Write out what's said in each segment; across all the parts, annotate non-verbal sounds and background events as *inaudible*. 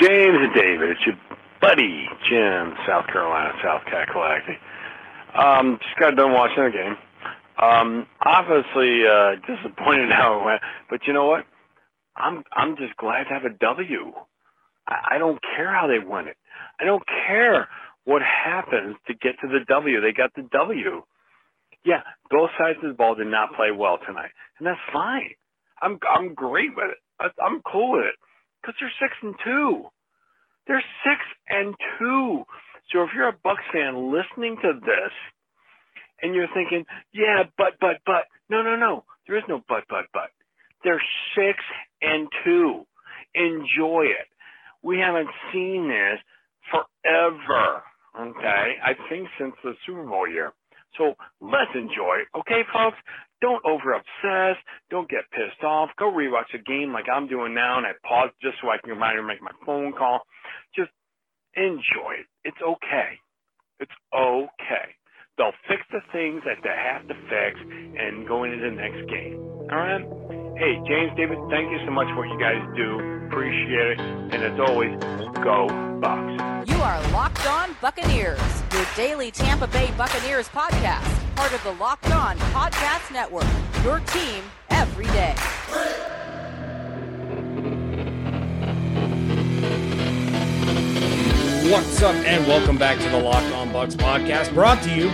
James and David, it's your buddy Jim, South Carolina, South Kakalaki. Um, just got done watching the game. Um, obviously uh, disappointed *laughs* how it went, but you know what? I'm I'm just glad to have a W. I, I don't care how they won it. I don't care what happens to get to the W. They got the W. Yeah, both sides of the ball did not play well tonight, and that's fine. I'm I'm great with it. I, I'm cool with it because they're six and two. They're six and two. So if you're a Bucs fan listening to this, and you're thinking, yeah, but but but, no no no, there is no but but but. They're six and two. Enjoy it. We haven't seen this forever. Okay, I think since the Super Bowl year. So let's enjoy it. Okay, folks? Don't over obsess. Don't get pissed off. Go rewatch a game like I'm doing now and I pause just so I can remind you to make my phone call. Just enjoy it. It's okay. It's okay. They'll fix the things that they have to fix and go into the next game. All right? Hey, James, David, thank you so much for what you guys do. Appreciate it. And as always, go Bucs. You are Locked On Buccaneers, your daily Tampa Bay Buccaneers podcast, part of the Locked On Podcast Network. Your team every day. What's up, and welcome back to the Locked On Bucs podcast, brought to you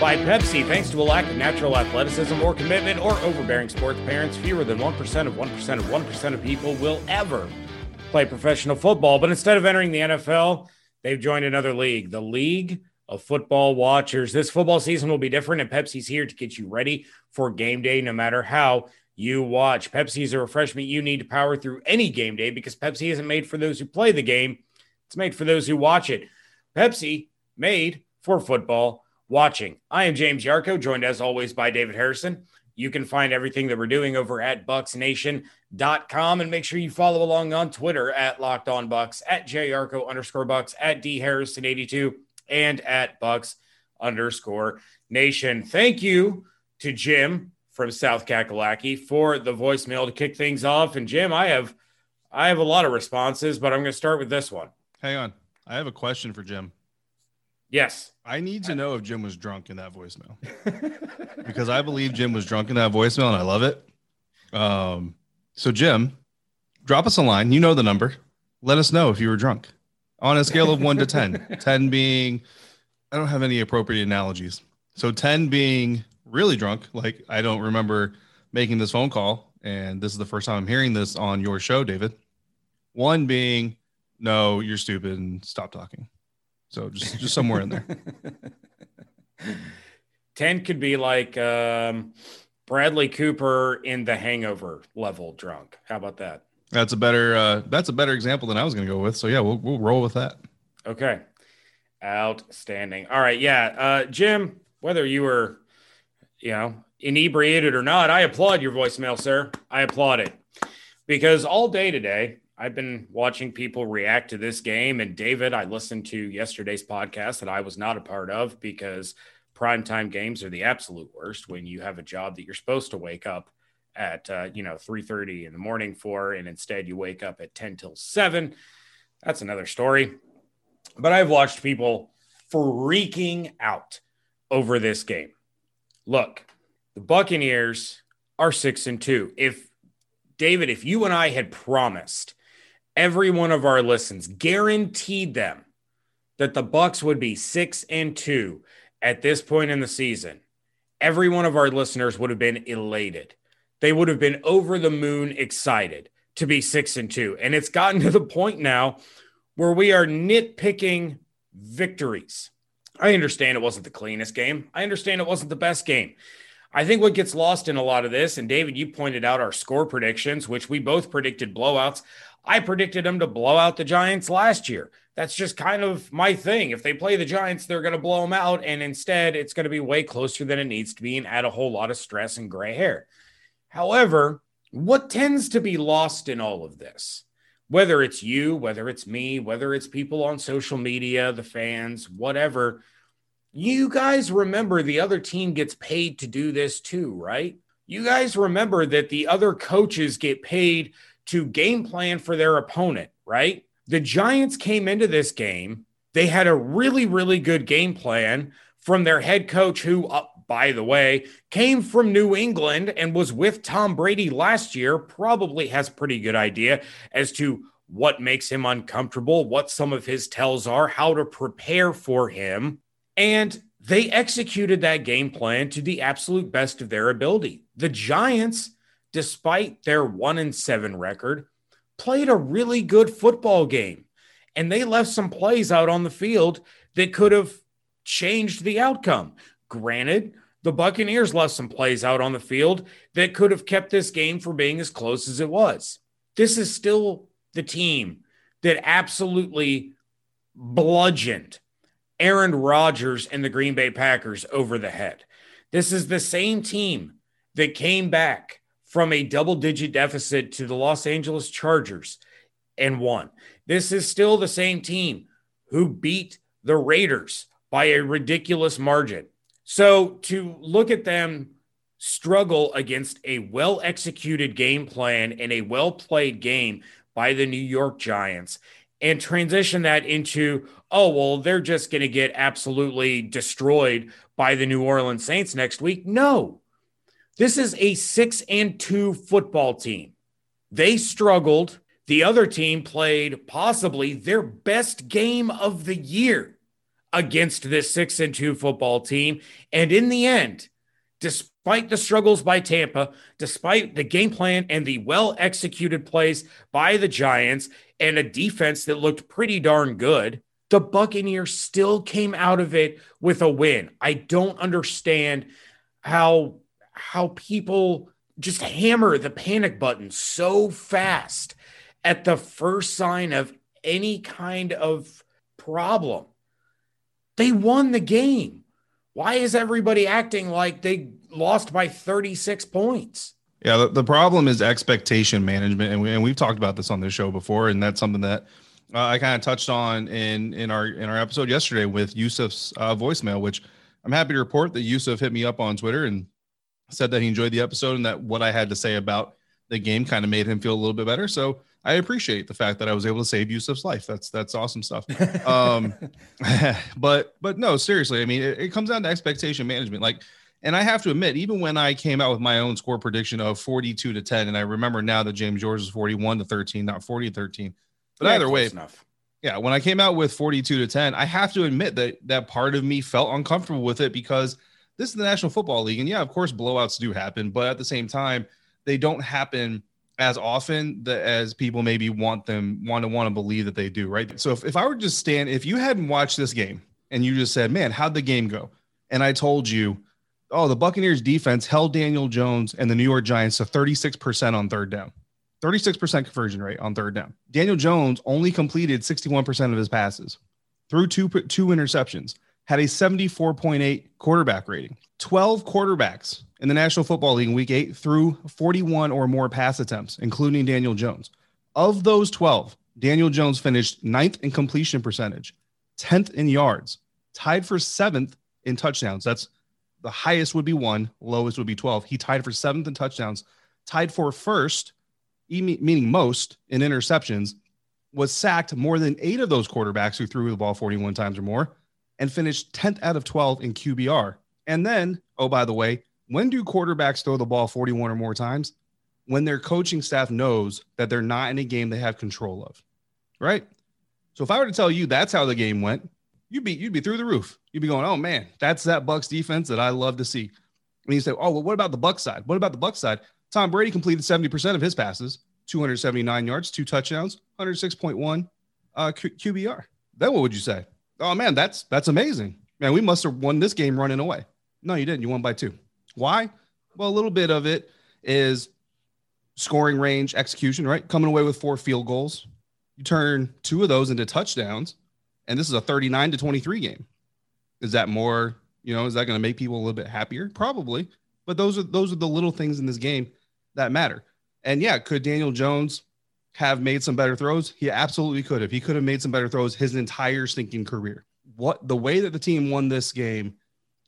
by Pepsi. Thanks to a lack of natural athleticism or commitment or overbearing sports parents, fewer than 1% of 1% of 1% of people will ever play professional football. But instead of entering the NFL, they've joined another league, the League of Football Watchers. This football season will be different, and Pepsi's here to get you ready for game day, no matter how you watch. Pepsi is a refreshment you need to power through any game day because Pepsi isn't made for those who play the game, it's made for those who watch it. Pepsi, made for football watching. I am James Yarcho, joined as always by David Harrison. You can find everything that we're doing over at bucsnation.com and make sure you follow along on Twitter at Locked On Bucs, at JYarcho underscore Bucs, at D Harrison 82, and at Bucs underscore Nation. Thank you to Jim from South Kakalaki for the voicemail to kick things off. And Jim, I have I have a lot of responses, but I'm going to start with this one. Hang on. I have a question for Jim. Yes. I need to know if Jim was drunk in that voicemail *laughs* because I believe Jim was drunk in that voicemail and I love it. Um, so, Jim, drop us a line. You know the number. Let us know if you were drunk on a scale of one to 10. *laughs* 10 being, I don't have any appropriate analogies. So, 10 being really drunk, like I don't remember making this phone call. And this is the first time I'm hearing this on your show, David. One being, no, you're stupid and stop talking. So just just somewhere in there. *laughs* 10 could be like um, Bradley Cooper in the hangover level drunk. How about that? That's a better uh, that's a better example than I was going to go with. So yeah, we'll we'll roll with that. Okay. Outstanding. All right, yeah. Uh, Jim, whether you were you know, inebriated or not, I applaud your voicemail, sir. I applaud it. Because all day today, I've been watching people react to this game. And David, I listened to yesterday's podcast that I was not a part of because primetime games are the absolute worst when you have a job that you're supposed to wake up at uh, you know 3:30 in the morning for and instead you wake up at 10 till 7 that's another story. But i've watched people freaking out over this game. Look the buccaneers are 6 and 2 if david if you and i had promised every one of our listens guaranteed them that the bucs would be 6 and 2 at this point in the season. Every one of our listeners would have been elated. They would have been over the moon excited to be 6 and 2 and it's gotten to the point now where we are nitpicking victories. I understand it wasn't the cleanest game. I understand it wasn't the best game I think what gets lost in a lot of this, and David, you pointed out our score predictions, which we both predicted blowouts. I predicted them to blow out the Giants last year. That's just kind of my thing. If they play the Giants, they're going to blow them out. And instead, it's going to be way closer than it needs to be and add a whole lot of stress and gray hair. However, what tends to be lost in all of this, whether it's you, whether it's me, whether it's people on social media, the fans, whatever, you guys remember the other team gets paid to do this too, right? You guys remember that the other coaches get paid to game plan for their opponent, right? The Giants came into this game, they had a really, really good game plan from their head coach, who, uh, by the way, came from New England and was with Tom Brady last year, probably has pretty good idea as to what makes him uncomfortable, what some of his tells are, how to prepare for him. And they executed that game plan to the absolute best of their ability. The Giants, despite their one and seven record, played a really good football game. And they left some plays out on the field that could have changed the outcome. Granted, the Buccaneers left some plays out on the field that could have kept this game from being as close as it was. This is still the team that absolutely bludgeoned Aaron Rodgers and the Green Bay Packers over the head. This is the same team that came back from a double digit deficit to the Los Angeles Chargers and won. This is still the same team who beat the Raiders by a ridiculous margin. So to look at them struggle against a well executed game plan and a well played game by the New York Giants and transition that into, oh, well, they're just going to get absolutely destroyed by the New Orleans Saints next week. No, this is a six and two football team. They struggled. The other team played possibly their best game of the year against this six and two football team. And in the end, despite the struggles by Tampa, despite the game plan and the well executed plays by the Giants and a defense that looked pretty darn good, the Buccaneers still came out of it with a win. I don't understand how how people just hammer the panic button so fast at the first sign of any kind of problem. They won the game. Why is everybody acting like they lost by 36 points? Yeah, the, the problem is expectation management, and, we, and we've talked about this on this show before, and that's something that uh, I kind of touched on in in our in our episode yesterday with Yusuf's uh, voicemail, which I'm happy to report that Yusuf hit me up on Twitter and said that he enjoyed the episode and that what I had to say about the game kind of made him feel a little bit better. So I appreciate the fact that I was able to save Yusuf's life. That's that's awesome stuff. *laughs* Um, *laughs* but but no, seriously, I mean, it, it comes down to expectation management. Like and I have to admit, even when I came out with my own score prediction of 42 to 10, and I remember now that James George is 41 to 13, not 40 to 13. But yeah, either way, enough. yeah, when I came out with 42 to 10, I have to admit that that part of me felt uncomfortable with it because this is the National Football League. And yeah, of course, blowouts do happen, but at the same time, they don't happen as often that as people maybe want them want to want to believe that they do, right? So if, if I were just stand, if you hadn't watched this game and you just said, Man, how'd the game go? And I told you oh, the Buccaneers defense held Daniel Jones and the New York Giants to 36% on third down. 36% conversion rate on third down. Daniel Jones only completed 61% of his passes, threw two two interceptions, had a 74.8 quarterback rating. 12 quarterbacks in the National Football League in week 8 threw 41 or more pass attempts, including Daniel Jones. Of those 12, Daniel Jones finished ninth in completion percentage, 10th in yards, tied for 7th in touchdowns. That's the highest would be one, lowest would be 12. He tied for seventh in touchdowns, tied for first, meaning most in interceptions, was sacked more than eight of those quarterbacks who threw the ball 41 times or more, and finished 10th out of 12 in QBR. And then, oh, by the way, when do quarterbacks throw the ball 41 or more times? When their coaching staff knows that they're not in a game they have control of, right? So if I were to tell you that's how the game went, you'd be you'd be through the roof. You'd be going, oh man, that's that Bucs defense that I love to see. And you say, oh well, what about the Bucs side? What about the Bucs side? Tom Brady completed 70% of his passes, 279 yards, two touchdowns, 106.1 uh, Q- QBR. Then what would you say? Oh man, that's that's amazing. Man, we must have won this game running away. No, you didn't. You won by two. Why? Well, a little bit of it is scoring range, execution, right? Coming away with four field goals. You turn two of those into touchdowns and this is a 39 to 23 game. Is that more, you know, is that going to make people a little bit happier? Probably. But those are those are the little things in this game that matter. And yeah, could Daniel Jones have made some better throws? He absolutely could have. He could have made some better throws his entire stinking career. What the way that the team won this game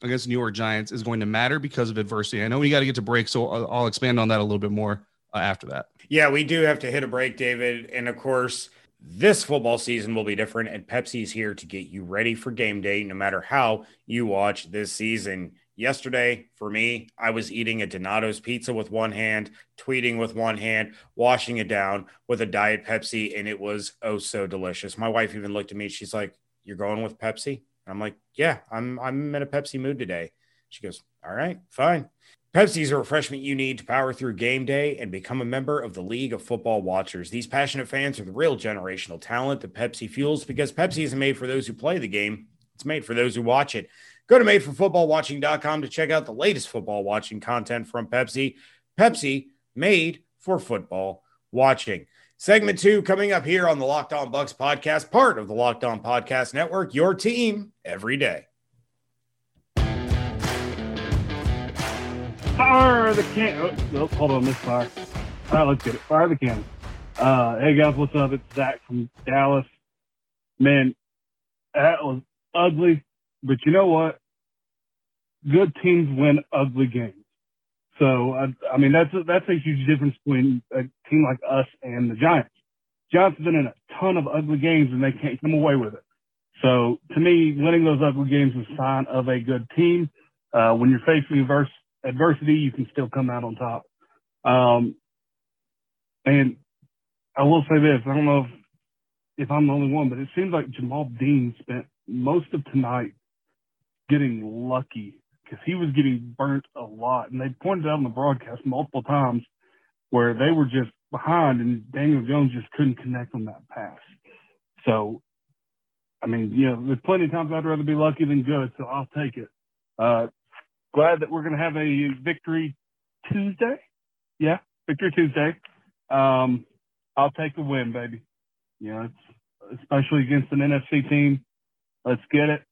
against New York Giants is going to matter because of adversity. I know we got to get to break, so I'll, I'll, expand on that a little bit more uh, after that. Yeah, we do have to hit a break, David. And of course, This football season will be different, and Pepsi's here to get you ready for game day no matter how you watch this season. Yesterday, for me, I was eating a Donato's pizza with one hand, tweeting with one hand, washing it down with a Diet Pepsi, and it was oh so delicious. My wife even looked at me. She's like, You're going with Pepsi? I'm like, Yeah, I'm I'm in a Pepsi mood today. She goes, All right, fine. Pepsi is a refreshment you need to power through game day and become a member of the League of Football Watchers. These passionate fans are the real generational talent that Pepsi fuels because Pepsi isn't made for those who play the game, it's made for those who watch it. Go to madeforfootballwatching.com to check out the latest football watching content from Pepsi. Pepsi, made for football watching. Segment two coming up here on the Locked On Bucs podcast, part of the Locked On Podcast Network, your team every day. Fire the can. Oh, oh, hold on, this fire. All right, let's get it. Fire the can. Uh, hey guys, what's up? It's Zach from Dallas. Man, that was ugly, but you know what? Good teams win ugly games. So I, I mean, that's a, that's a huge difference between a team like us and the Giants. Giants have been in a ton of ugly games and they can't come away with it. So to me, winning those ugly games is a sign of a good team. Uh, when you're facing adverse, adversity, you can still come out on top. Um, and I will say this: I don't know if, if I'm the only one, but it seems like Jamel Dean spent most of tonight getting lucky because he was getting burnt a lot, and they pointed out on the broadcast multiple times where they were just behind, and Daniel Jones just couldn't connect on that pass. So, I mean, you know, there's plenty of times I'd rather be lucky than good, so I'll take it. Uh, glad that we're going to have a victory Tuesday. Yeah, victory Tuesday. Um, I'll take the win, baby. You know, it's, especially against an NFC team. Let's get it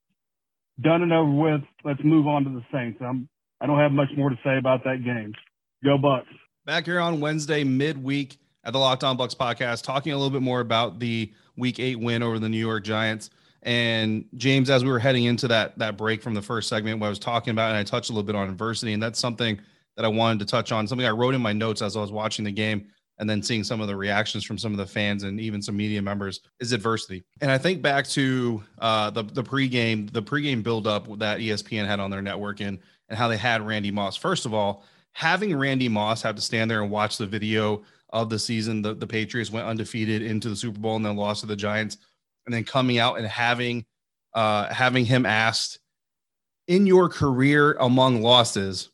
done and over with. Let's move on to the Saints. I'm, I don't have much more to say about that game. Go Bucs. Back here on Wednesday midweek at the Locked On Bucs podcast, talking a little bit more about the Week Eight win over the New York Giants. And James, as we were heading into that that break from the first segment, what I was talking about, and I touched a little bit on adversity, and that's something that I wanted to touch on. Something I wrote in my notes as I was watching the game, and then seeing some of the reactions from some of the fans and even some media members is adversity. And I think back to uh, the the pregame the pregame buildup that ESPN had on their network and and how they had Randy Moss. First of all, having Randy Moss have to stand there and watch the video of the season, the, the Patriots went undefeated into the Super Bowl and then lost to the Giants and then coming out and having uh, having him asked in your career among losses,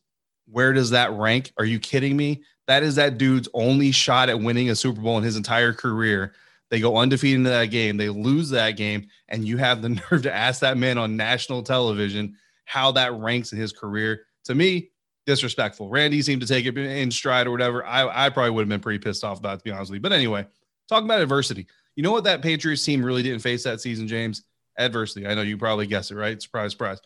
where does that rank? Are you kidding me? That is that dude's only shot at winning a Super Bowl in his entire career. They go undefeated into that game, they lose that game, and you have the *laughs* nerve to ask that man on national television how that ranks in his career. To me, disrespectful. Randy seemed to take it in stride or whatever. I, I probably would have been pretty pissed off about it, to be honest with you. But anyway, talking about adversity. You know what that Patriots team really didn't face that season, James? Adversity. I know you probably guessed it, right? Surprise, surprise.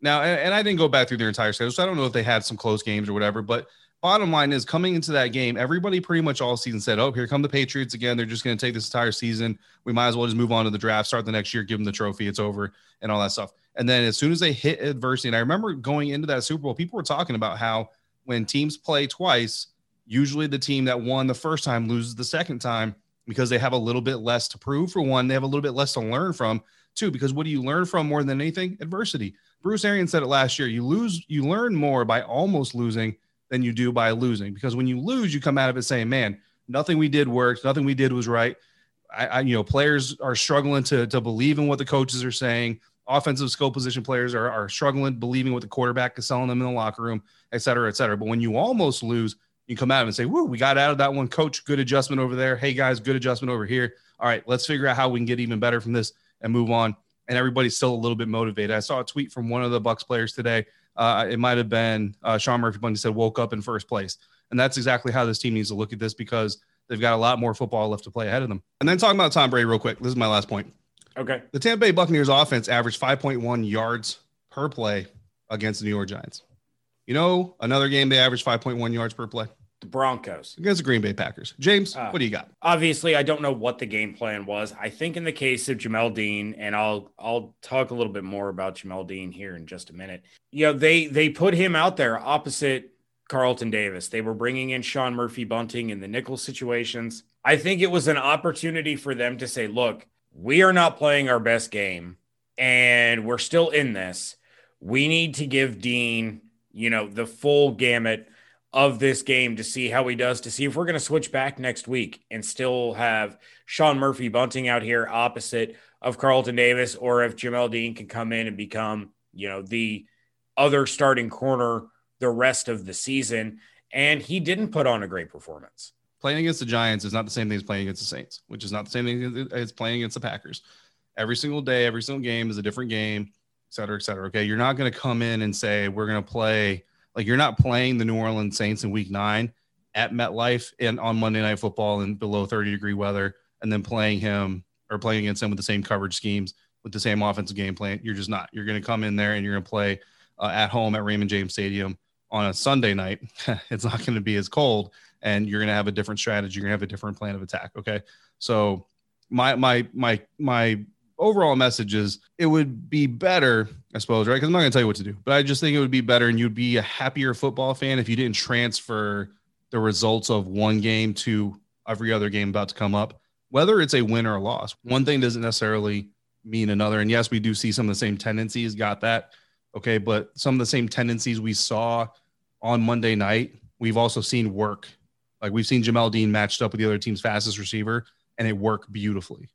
Now, and, and I didn't go back through their entire schedule, so I don't know if they had some close games or whatever. But bottom line is, coming into that game, everybody pretty much all season said, "Oh, here come the Patriots again. They're just going to take this entire season. We might as well just move on to the draft, start the next year, give them the trophy. It's over, and all that stuff." And then as soon as they hit adversity, and I remember going into that Super Bowl, people were talking about how when teams play twice, usually the team that won the first time loses the second time because they have a little bit less to prove for one, they have a little bit less to learn from. Two, because what do you learn from more than anything? Adversity. Bruce Arians said it last year. You lose, you learn more by almost losing than you do by losing. Because when you lose, you come out of it saying, "Man, nothing we did worked. Nothing we did was right." I, I you know, players are struggling to to believe in what the coaches are saying. Offensive skill position players are, are struggling believing what the quarterback is selling them in the locker room, et cetera, et cetera. But when you almost lose, you come out and say, "Woo, we got out of that one, coach. Good adjustment over there. Hey guys, good adjustment over here. All right, let's figure out how we can get even better from this and move on." And everybody's still a little bit motivated. I saw a tweet from one of the Bucs players today. Uh, it might have been uh, Sean Murphy Bunting said, "Woke up in first place," and that's exactly how this team needs to look at this because they've got a lot more football left to play ahead of them. And then talking about Tom Brady real quick. This is my last point. Okay. The Tampa Bay Buccaneers offense averaged 5.1 yards per play against the New York Giants. You know, another game they averaged 5.1 yards per play The Broncos. against the Green Bay Packers. James, Ah. what do you got? Obviously, I don't know what the game plan was. I think in the case of Jamel Dean, and I'll I'll talk a little bit more about Jamel Dean here in just a minute. You know, they they put him out there opposite Carlton Davis. They were bringing in Sean Murphy Bunting in the nickel situations. I think it was an opportunity for them to say, look, we are not playing our best game and we're still in this. We need to give Dean, you know, the full gamut of this game to see how he does, to see if we're going to switch back next week and still have Sean Murphy Bunting out here opposite of Carlton Davis, or if Jamel Dean can come in and become, you know, the other starting corner the rest of the season. And he didn't put on a great performance. Playing against the Giants is not the same thing as playing against the Saints, which is not the same thing as playing against the Packers. Every single day, every single game is a different game, et cetera, et cetera. Okay. You're not going to come in and say, we're going to play like you're not playing the New Orleans Saints in week nine at MetLife and on Monday Night Football in below 30 degree weather, and then playing him or playing against him with the same coverage schemes with the same offensive game plan. You're just not. You're going to come in there and you're going to play uh, at home at Raymond James Stadium on a Sunday night. *laughs* it's not going to be as cold, and you're going to have a different strategy. You're going to have a different plan of attack. Okay, so my my my my overall message is it would be better, I suppose, right? Because I'm not going to tell you what to do, but I just think it would be better and you'd be a happier football fan if you didn't transfer the results of one game to every other game about to come up, whether it's a win or a loss. One thing doesn't necessarily mean another. And yes, we do see some of the same tendencies, got that. Okay. But some of the same tendencies we saw on Monday night, we've also seen work. Like we've seen Jamel Dean matched up with the other team's fastest receiver and it worked beautifully.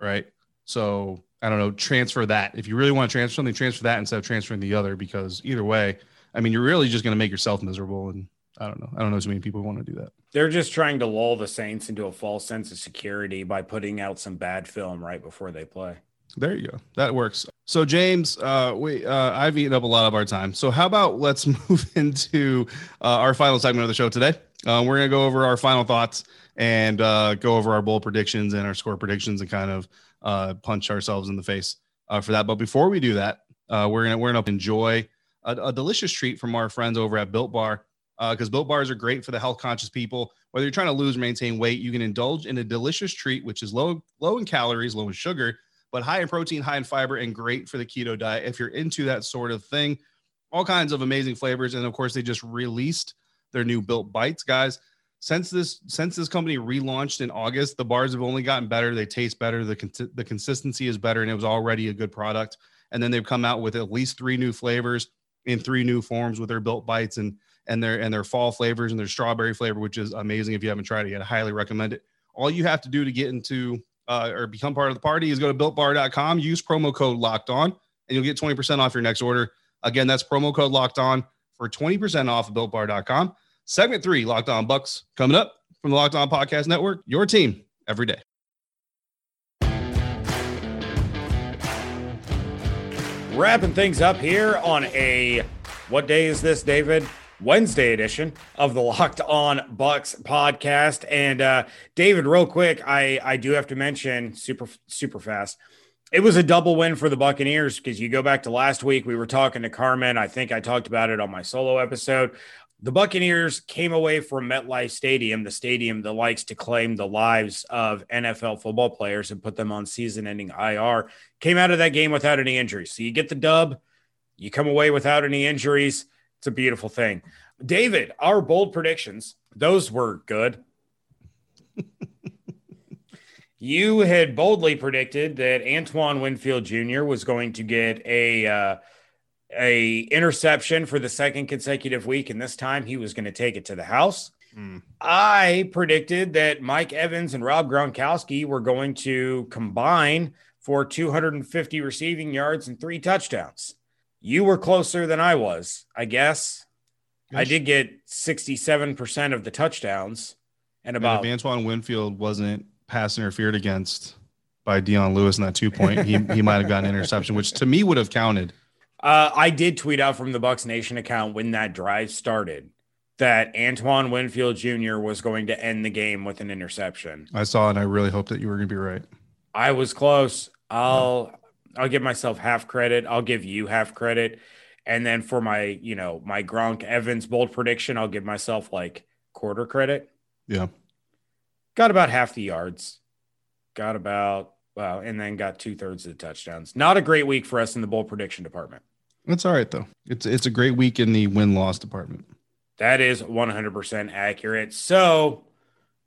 Right. So I don't know, transfer that. If you really want to transfer something, transfer that instead of transferring the other, because either way, I mean, you're really just going to make yourself miserable. And I don't know. I don't know as many people want to do that. They're just trying to lull the Saints into a false sense of security by putting out some bad film right before they play. There you go. That works. So James, uh, we uh, I've eaten up a lot of our time. So how about let's *laughs* move into uh, our final segment of the show today. Uh, we're gonna go over our final thoughts and uh, go over our bowl predictions and our score predictions and kind of uh, punch ourselves in the face uh, for that. But before we do that, uh, we're gonna we're gonna enjoy a, a, delicious treat from our friends over at Built Bar Uh, because uh, Built Bars are great for the health conscious people. Whether you're trying to lose or maintain weight, you can indulge in a delicious treat which is low low in calories, low in sugar, but high in protein, high in fiber, and great for the keto diet. If you're into that sort of thing, all kinds of amazing flavors, and of course they just released their new Built Bites, guys since this since this company relaunched in August, the bars have only gotten better. They taste better. The con- the consistency is better, and it was already a good product. And then they've come out with at least three new flavors in three new forms with their built bites and and their and their fall flavors and their strawberry flavor, which is amazing. If you haven't tried it yet, I highly recommend it. All you have to do to get into uh, or become part of the party is go to builtbar.com, use promo code locked on, and you'll get 20% off your next order. Again, that's promo code locked on for 20% off of builtbar.com. Segment three, Locked On Bucs, coming up from the Locked On Podcast Network. Your team every day. Wrapping things up here on a what day is this, David? Wednesday edition of the Locked On Bucs podcast. And uh, David, real quick, I I do have to mention super super fast. It was a double win for the Buccaneers because you go back to last week. We were talking to Carmen. I think I talked about it on my solo episode the Buccaneers came away from MetLife Stadium, the stadium that likes to claim the lives of NFL football players and put them on season ending IR, came out of that game without any injuries. So you get the dub, you come away without any injuries. It's a beautiful thing. David, our bold predictions, those were good. *laughs* you had boldly predicted that Antoine Winfield Jr. was going to get a. Uh, a interception for the second consecutive week, and this time he was going to take it to the house. Mm. I predicted that Mike Evans and Rob Gronkowski were going to combine for 250 receiving yards and three touchdowns. You were closer than I was, I guess. I did get 67% of the touchdowns and about and if Antoine Winfield wasn't pass interfered against by Dion Lewis in that two point, he, he might have gotten an interception, which to me would have counted. Uh, I did tweet out from the Bucs Nation account when that drive started that Antoine Winfield Jr. was going to end the game with an interception. I saw, and I really hope that you were going to be right. I was close. I'll yeah. I'll give myself half credit. I'll give you half credit, and then for my you know my Gronk Evans bold prediction, I'll give myself like quarter credit. Yeah, got about half the yards. Got about well, and then got two thirds of the touchdowns. Not a great week for us in the bowl prediction department. That's all right though. It's it's a great week in the win loss department. That is 100% accurate. So,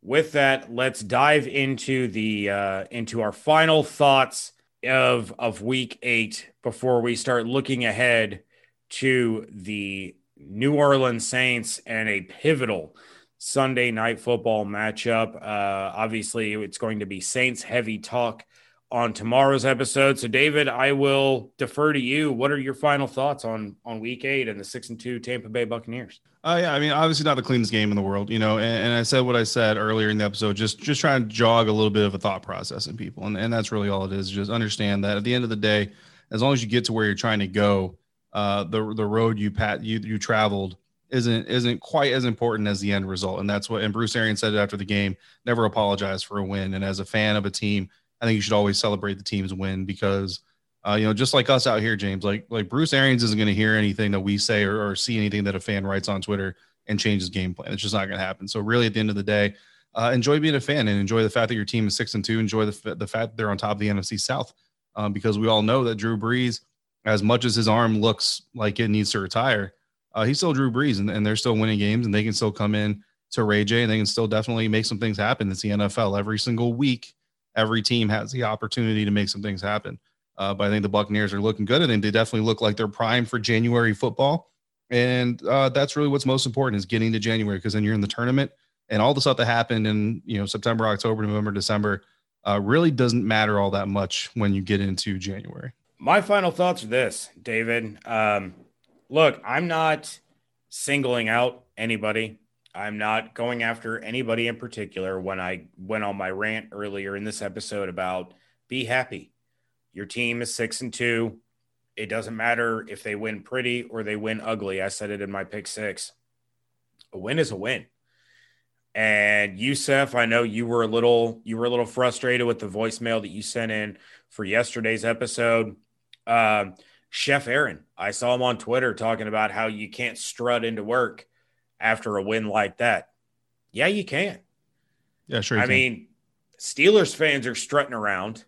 with that, let's dive into the uh, into our final thoughts of of week eight before we start looking ahead to the New Orleans Saints and a pivotal Sunday night football matchup. Uh, obviously, it's going to be Saints heavy talk on tomorrow's episode. So, David, I will defer to you. What are your final thoughts on on Week Eight and the six and two Tampa Bay Buccaneers? Uh, yeah, I mean, obviously not the cleanest game in the world, you know. And, and, I said what I said earlier in the episode, just just trying to jog a little bit of a thought process in people, and and that's really all it is. Just understand that at the end of the day, as long as you get to where you're trying to go, uh, the the road you pat you you traveled isn't isn't quite as important as the end result, and that's what. And Bruce Arians said it after the game: never apologize for a win. And as a fan of a team I think you should always celebrate the team's win because, uh, you know, just like us out here, James, like like Bruce Arians isn't going to hear anything that we say or, or, see anything that a fan writes on Twitter and change his game plan. It's just not going to happen. So really, at the end of the day, uh, enjoy being a fan and enjoy the fact that your team is six and two. Enjoy the the fact they're on top of the NFC South um, because we all know that Drew Brees, as much as his arm looks like it needs to retire, uh, he's still Drew Brees and, and they're still winning games and they can still come in to Ray J and they can still definitely make some things happen. It's the NFL every single week every team has the opportunity to make some things happen. Uh, but I think the Buccaneers are looking good. Think they definitely look like they're primed for January football. And uh, that's really what's most important is getting to January because then you're in the tournament and all the stuff that happened in you know September, October, November, December uh, really doesn't matter all that much when you get into January. My final thoughts are this, David. Um, look, I'm not singling out anybody. I'm not going after anybody in particular when I went on my rant earlier in this episode about be happy. Your team is six and two. It doesn't matter if they win pretty or they win ugly. I said it in my pick six. A win is a win. And Yusef, I know you were a little you were a little frustrated with the voicemail that you sent in for yesterday's episode. Uh, Chef Aaron, I saw him on Twitter talking about how you can't strut into work after a win like that? Yeah, you can. Yeah, sure. I can. mean, Steelers fans are strutting around.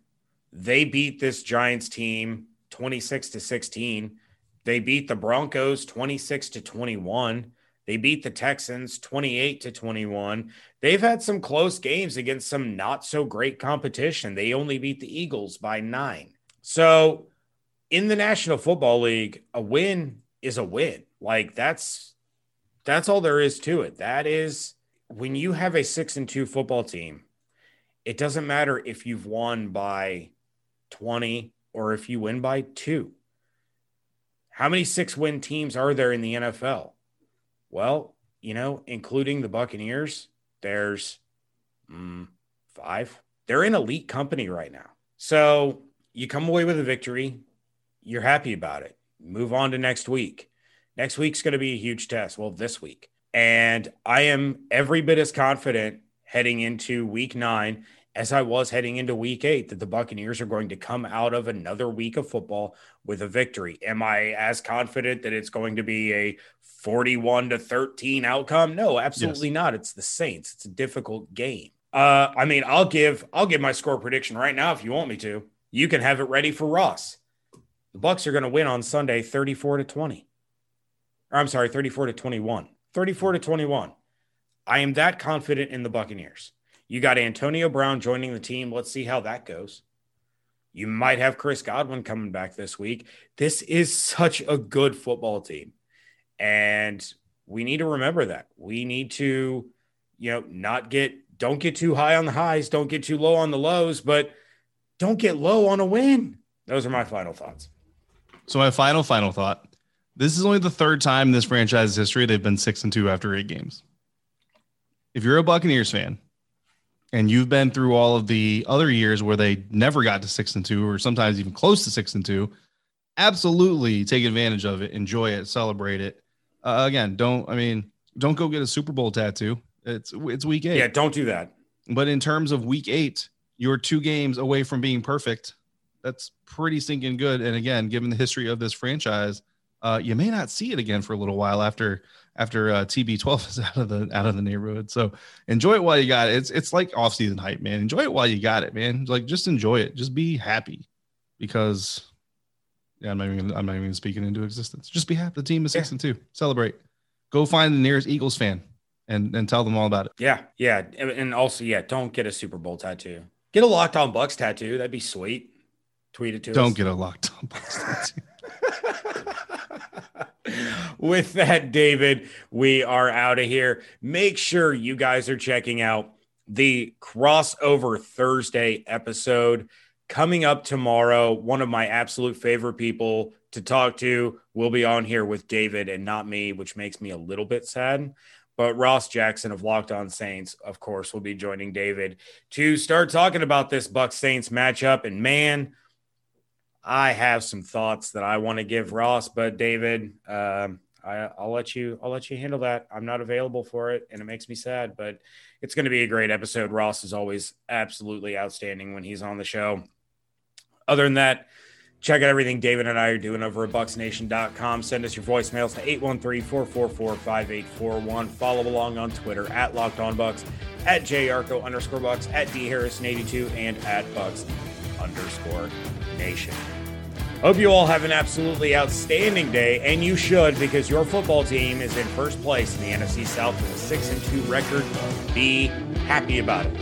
They beat this Giants team 26 to 16. They beat the Broncos 26 to 21. They beat the Texans 28 to 21. They've had some close games against some not so great competition. They only beat the Eagles by nine. So, in the National Football League, a win is a win. Like, that's that's all there is to it. That is when you have a six and two football team, it doesn't matter if you've won by 20 or if you win by two. How many six win teams are there in the NFL? Well, you know, including the Buccaneers, there's mm, five. They're in elite company right now. So you come away with a victory, you're happy about it. Move on to next week. Next week's going to be a huge test. Well, this week. And I am every bit as confident heading into week nine as I was heading into week eight that the Buccaneers are going to come out of another week of football with a victory. Am I as confident that it's going to be a 41 to 13 outcome? No, absolutely yes. not. It's the Saints. It's a difficult game. Uh, I mean, I'll give I'll give my score prediction right now if you want me to. You can have it ready for Ross. The Bucs are going to win on Sunday 34 to 20 or I'm sorry, 34 to 21. 34 to 21. I am that confident in the Buccaneers. You got Antonio Brown joining the team. Let's see how that goes. You might have Chris Godwin coming back this week. This is such a good football team. And we need to remember that. We need to, you know, not get, don't get too high on the highs, don't get too low on the lows, but don't get low on a win. Those are my final thoughts. So, my final, final thought this is only the third time in this franchise's history they've been six and two after eight games. If you're a Buccaneers fan and you've been through all of the other years where they never got to six and two or sometimes even close to six and two, absolutely take advantage of it, enjoy it, celebrate it. Uh, again, don't I mean, don't go get a Super Bowl tattoo. It's it's week eight. Yeah, don't do that. But in terms of week eight, you're two games away from being perfect. That's pretty stinking good. And again, given the history of this franchise, uh, you may not see it again for a little while after after uh, TB12 *laughs* is out of the out of the neighborhood. So enjoy it while you got it. It's it's like off season hype, man. Enjoy it while you got it, man. Like just enjoy it. Just be happy because yeah, I'm not even I'm not even speaking into existence. Just be happy. The team is six yeah. and two. Celebrate. Go find the nearest Eagles fan and and tell them all about it. Yeah, yeah, and also yeah, don't get a Super Bowl tattoo. Get a Locked On Bucs tattoo. That'd be sweet. Tweet it to us Don't get a locked on Bucs *laughs* tattoo. *laughs* With that, David, we are out of here. Make sure you guys are checking out the crossover Thursday episode coming up tomorrow. One of my absolute favorite people to talk to will be on here with David and not me, which makes me a little bit sad. But Ross Jackson of Locked On Saints, of course, will be joining David to start talking about this Buck Saints matchup. And man, I have some thoughts that I want to give Ross, but David, um, I, will let you. I'll let you handle that. I'm not available for it, and it makes me sad. But it's going to be a great episode. Ross is always absolutely outstanding when he's on the show. Other than that, check out everything David and I are doing over at BucsNation.com. Send us your voicemails to 813-444-5841. Follow along on Twitter at Locked On Bucs, at JYarcho underscore Bucs, at DHarrison82, and at Bucs underscore Nation. Hope you all have an absolutely outstanding day, and you should because your football team is in first place in the NFC South with a six and two record. Be happy about it.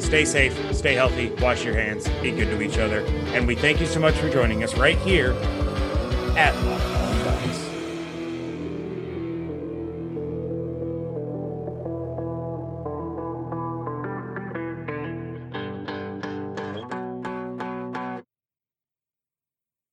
Stay safe, stay healthy, wash your hands, be good to each other, and we thank you so much for joining us right here at